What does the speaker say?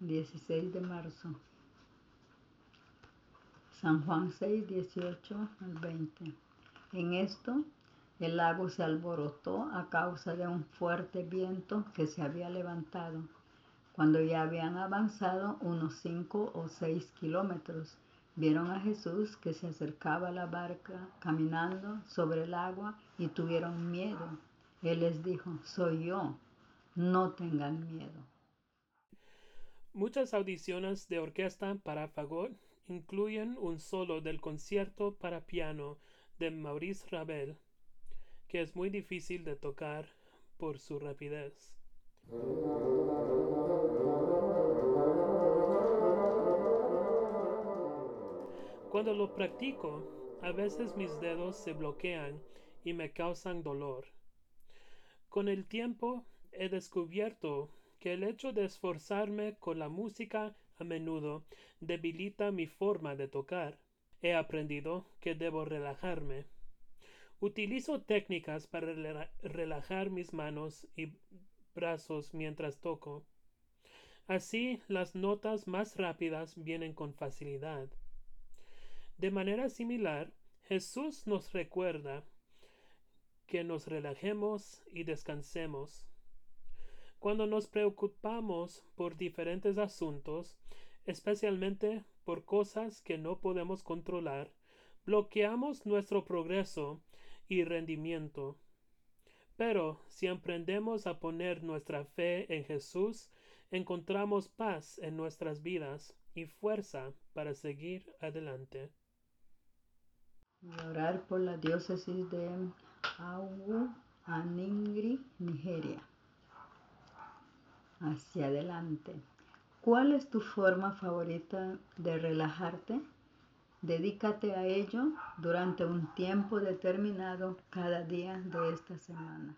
16 de marzo. San Juan 6, 18 al 20. En esto el lago se alborotó a causa de un fuerte viento que se había levantado. Cuando ya habían avanzado unos cinco o seis kilómetros, vieron a Jesús que se acercaba a la barca caminando sobre el agua y tuvieron miedo. Él les dijo, soy yo, no tengan miedo. Muchas audiciones de orquesta para fagot incluyen un solo del concierto para piano de Maurice Ravel, que es muy difícil de tocar por su rapidez. Cuando lo practico, a veces mis dedos se bloquean y me causan dolor. Con el tiempo he descubierto que el hecho de esforzarme con la música a menudo debilita mi forma de tocar. He aprendido que debo relajarme. Utilizo técnicas para relajar mis manos y brazos mientras toco. Así las notas más rápidas vienen con facilidad. De manera similar, Jesús nos recuerda que nos relajemos y descansemos. Cuando nos preocupamos por diferentes asuntos, especialmente por cosas que no podemos controlar, bloqueamos nuestro progreso y rendimiento. Pero si aprendemos a poner nuestra fe en Jesús, encontramos paz en nuestras vidas y fuerza para seguir adelante. orar por la diócesis de Awu Nigeria hacia adelante. ¿Cuál es tu forma favorita de relajarte? Dedícate a ello durante un tiempo determinado cada día de esta semana.